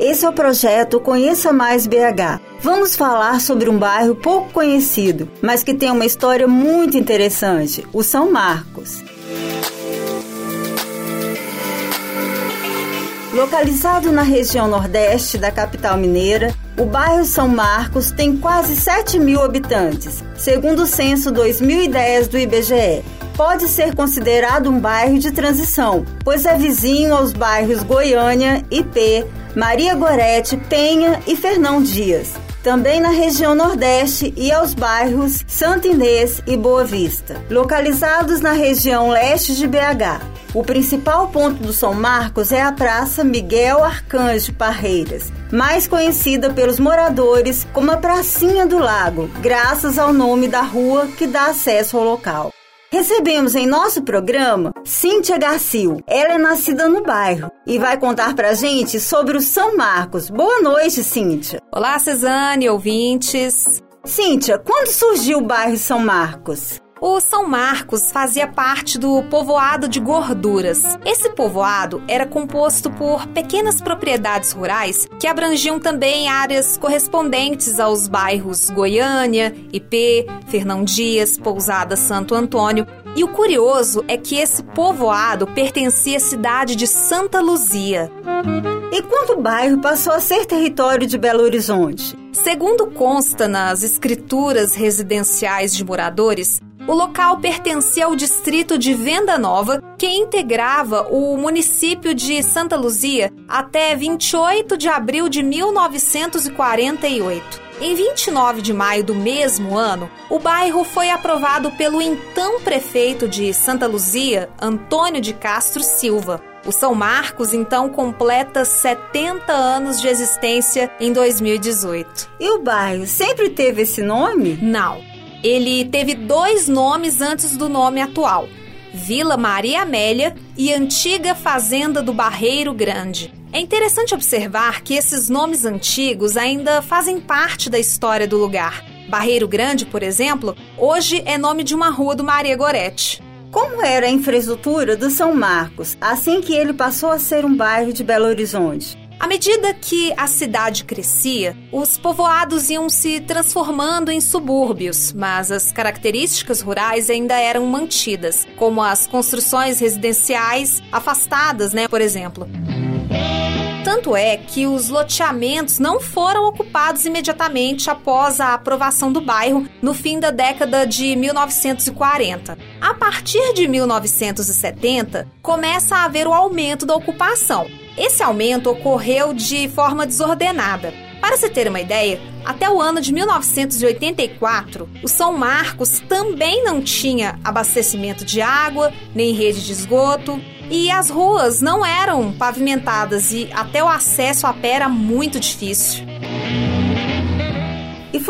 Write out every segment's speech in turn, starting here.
Esse é o projeto Conheça Mais BH. Vamos falar sobre um bairro pouco conhecido, mas que tem uma história muito interessante, o São Marcos. Localizado na região nordeste da capital mineira, o bairro São Marcos tem quase 7 mil habitantes, segundo o censo 2010 do IBGE. Pode ser considerado um bairro de transição, pois é vizinho aos bairros Goiânia, IP, Maria Gorete, Penha e Fernão Dias. Também na região Nordeste e aos bairros Santo Inês e Boa Vista, localizados na região leste de BH. O principal ponto do São Marcos é a Praça Miguel Arcanjo Parreiras, mais conhecida pelos moradores como a Pracinha do Lago, graças ao nome da rua que dá acesso ao local. Recebemos em nosso programa Cíntia Garcio. Ela é nascida no bairro e vai contar pra gente sobre o São Marcos. Boa noite, Cíntia. Olá, Cezane, ouvintes. Cíntia, quando surgiu o bairro São Marcos? O São Marcos fazia parte do povoado de Gorduras. Esse povoado era composto por pequenas propriedades rurais que abrangiam também áreas correspondentes aos bairros Goiânia, IP, Fernão Dias, Pousada Santo Antônio. E o curioso é que esse povoado pertencia à cidade de Santa Luzia. E quando o bairro passou a ser território de Belo Horizonte? Segundo consta nas escrituras residenciais de moradores, o local pertencia ao distrito de Venda Nova, que integrava o município de Santa Luzia até 28 de abril de 1948. Em 29 de maio do mesmo ano, o bairro foi aprovado pelo então prefeito de Santa Luzia, Antônio de Castro Silva. O São Marcos, então, completa 70 anos de existência em 2018. E o bairro sempre teve esse nome? Não. Ele teve dois nomes antes do nome atual: Vila Maria Amélia e Antiga Fazenda do Barreiro Grande. É interessante observar que esses nomes antigos ainda fazem parte da história do lugar. Barreiro Grande, por exemplo, hoje é nome de uma rua do Maria Gorete. Como era a infraestrutura do São Marcos assim que ele passou a ser um bairro de Belo Horizonte? À medida que a cidade crescia, os povoados iam se transformando em subúrbios, mas as características rurais ainda eram mantidas, como as construções residenciais afastadas, né, por exemplo. Tanto é que os loteamentos não foram ocupados imediatamente após a aprovação do bairro no fim da década de 1940. A partir de 1970, começa a haver o aumento da ocupação. Esse aumento ocorreu de forma desordenada. Para se ter uma ideia, até o ano de 1984, o São Marcos também não tinha abastecimento de água, nem rede de esgoto, e as ruas não eram pavimentadas e até o acesso a pé era muito difícil.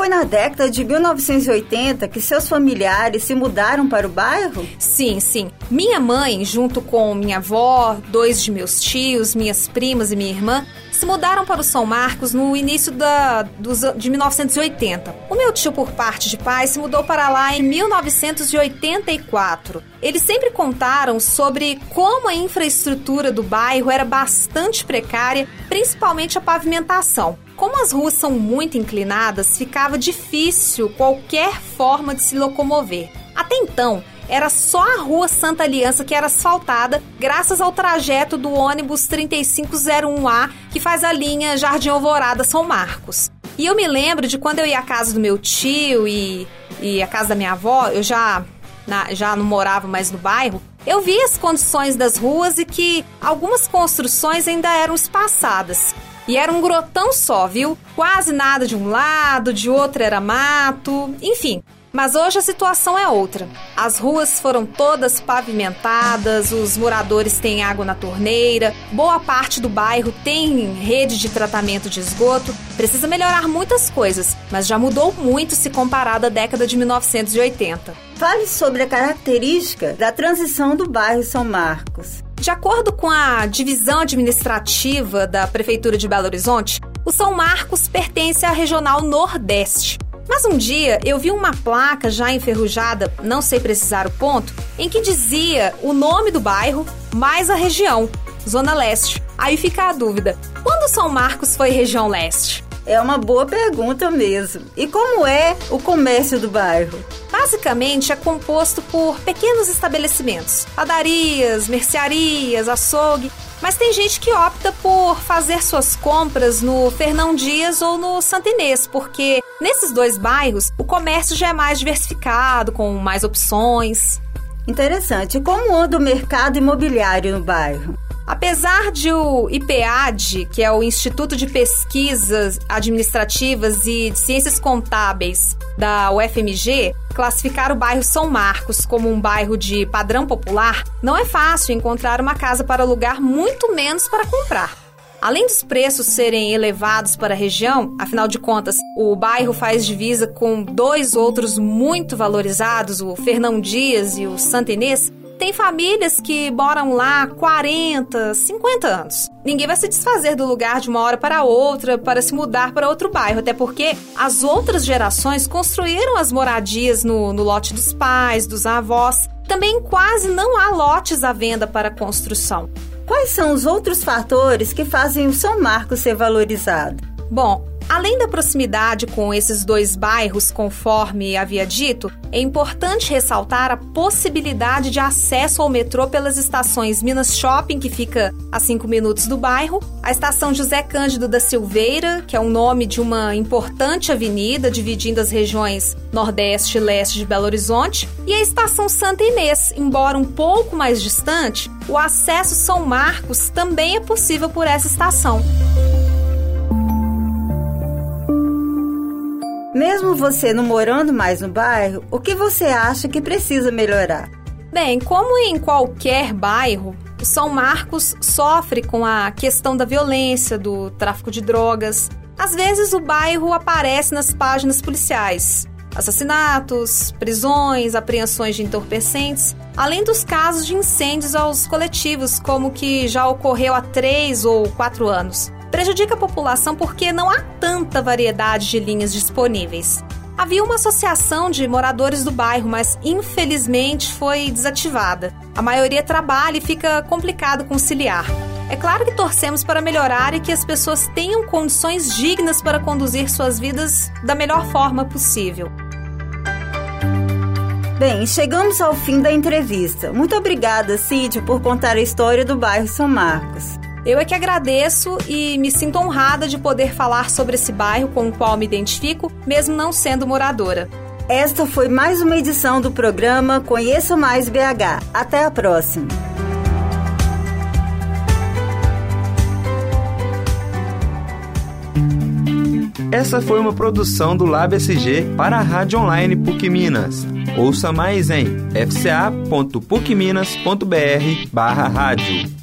Foi na década de 1980 que seus familiares se mudaram para o bairro? Sim, sim. Minha mãe, junto com minha avó, dois de meus tios, minhas primas e minha irmã, se mudaram para o São Marcos no início da, dos, de 1980. O meu tio, por parte de pai, se mudou para lá em 1984. Eles sempre contaram sobre como a infraestrutura do bairro era bastante precária, principalmente a pavimentação. Como as ruas são muito inclinadas, ficava difícil qualquer forma de se locomover. Até então, era só a rua Santa Aliança que era asfaltada, graças ao trajeto do ônibus 3501A, que faz a linha Jardim Alvorada São Marcos. E eu me lembro de quando eu ia à casa do meu tio e, e à casa da minha avó, eu já, na, já não morava mais no bairro, eu vi as condições das ruas e que algumas construções ainda eram espaçadas. E era um grotão só, viu? Quase nada de um lado, de outro era mato, enfim. Mas hoje a situação é outra. As ruas foram todas pavimentadas, os moradores têm água na torneira, boa parte do bairro tem rede de tratamento de esgoto. Precisa melhorar muitas coisas, mas já mudou muito se comparado à década de 1980. Fale sobre a característica da transição do bairro São Marcos. De acordo com a divisão administrativa da Prefeitura de Belo Horizonte, o São Marcos pertence à Regional Nordeste. Mas um dia eu vi uma placa já enferrujada, não sei precisar o ponto, em que dizia o nome do bairro mais a região. Zona Leste. Aí fica a dúvida: quando São Marcos foi região leste? É uma boa pergunta mesmo. E como é o comércio do bairro? Basicamente é composto por pequenos estabelecimentos, padarias, mercearias, açougue, mas tem gente que opta por fazer suas compras no Fernão Dias ou no Santinês, porque nesses dois bairros o comércio já é mais diversificado, com mais opções. Interessante. Como anda o mercado imobiliário no bairro? Apesar de o IPAD, que é o Instituto de Pesquisas Administrativas e Ciências Contábeis da UFMG, classificar o bairro São Marcos como um bairro de padrão popular, não é fácil encontrar uma casa para alugar, muito menos para comprar. Além dos preços serem elevados para a região, afinal de contas, o bairro faz divisa com dois outros muito valorizados, o Fernão Dias e o Santenês, tem famílias que moram lá 40, 50 anos. Ninguém vai se desfazer do lugar de uma hora para outra para se mudar para outro bairro, até porque as outras gerações construíram as moradias no, no lote dos pais, dos avós. Também quase não há lotes à venda para construção. Quais são os outros fatores que fazem o São Marcos ser valorizado? Bom, Além da proximidade com esses dois bairros, conforme havia dito, é importante ressaltar a possibilidade de acesso ao metrô pelas estações Minas Shopping, que fica a 5 minutos do bairro, a estação José Cândido da Silveira, que é o nome de uma importante avenida dividindo as regiões Nordeste e Leste de Belo Horizonte, e a estação Santa Inês, embora um pouco mais distante, o acesso São Marcos também é possível por essa estação. Mesmo você não morando mais no bairro, o que você acha que precisa melhorar? Bem, como em qualquer bairro, São Marcos sofre com a questão da violência, do tráfico de drogas. Às vezes o bairro aparece nas páginas policiais. Assassinatos, prisões, apreensões de entorpecentes, além dos casos de incêndios aos coletivos, como que já ocorreu há três ou quatro anos prejudica a população porque não há tanta variedade de linhas disponíveis. Havia uma associação de moradores do bairro, mas infelizmente foi desativada. A maioria trabalha e fica complicado conciliar. É claro que torcemos para melhorar e que as pessoas tenham condições dignas para conduzir suas vidas da melhor forma possível. Bem, chegamos ao fim da entrevista. Muito obrigada, Cid, por contar a história do bairro São Marcos. Eu é que agradeço e me sinto honrada de poder falar sobre esse bairro com o qual me identifico, mesmo não sendo moradora. Esta foi mais uma edição do programa Conheça Mais BH. Até a próxima. Essa foi uma produção do Lab SG para a Rádio Online PUC Minas. Ouça mais em fca.pucminas.br/rádio.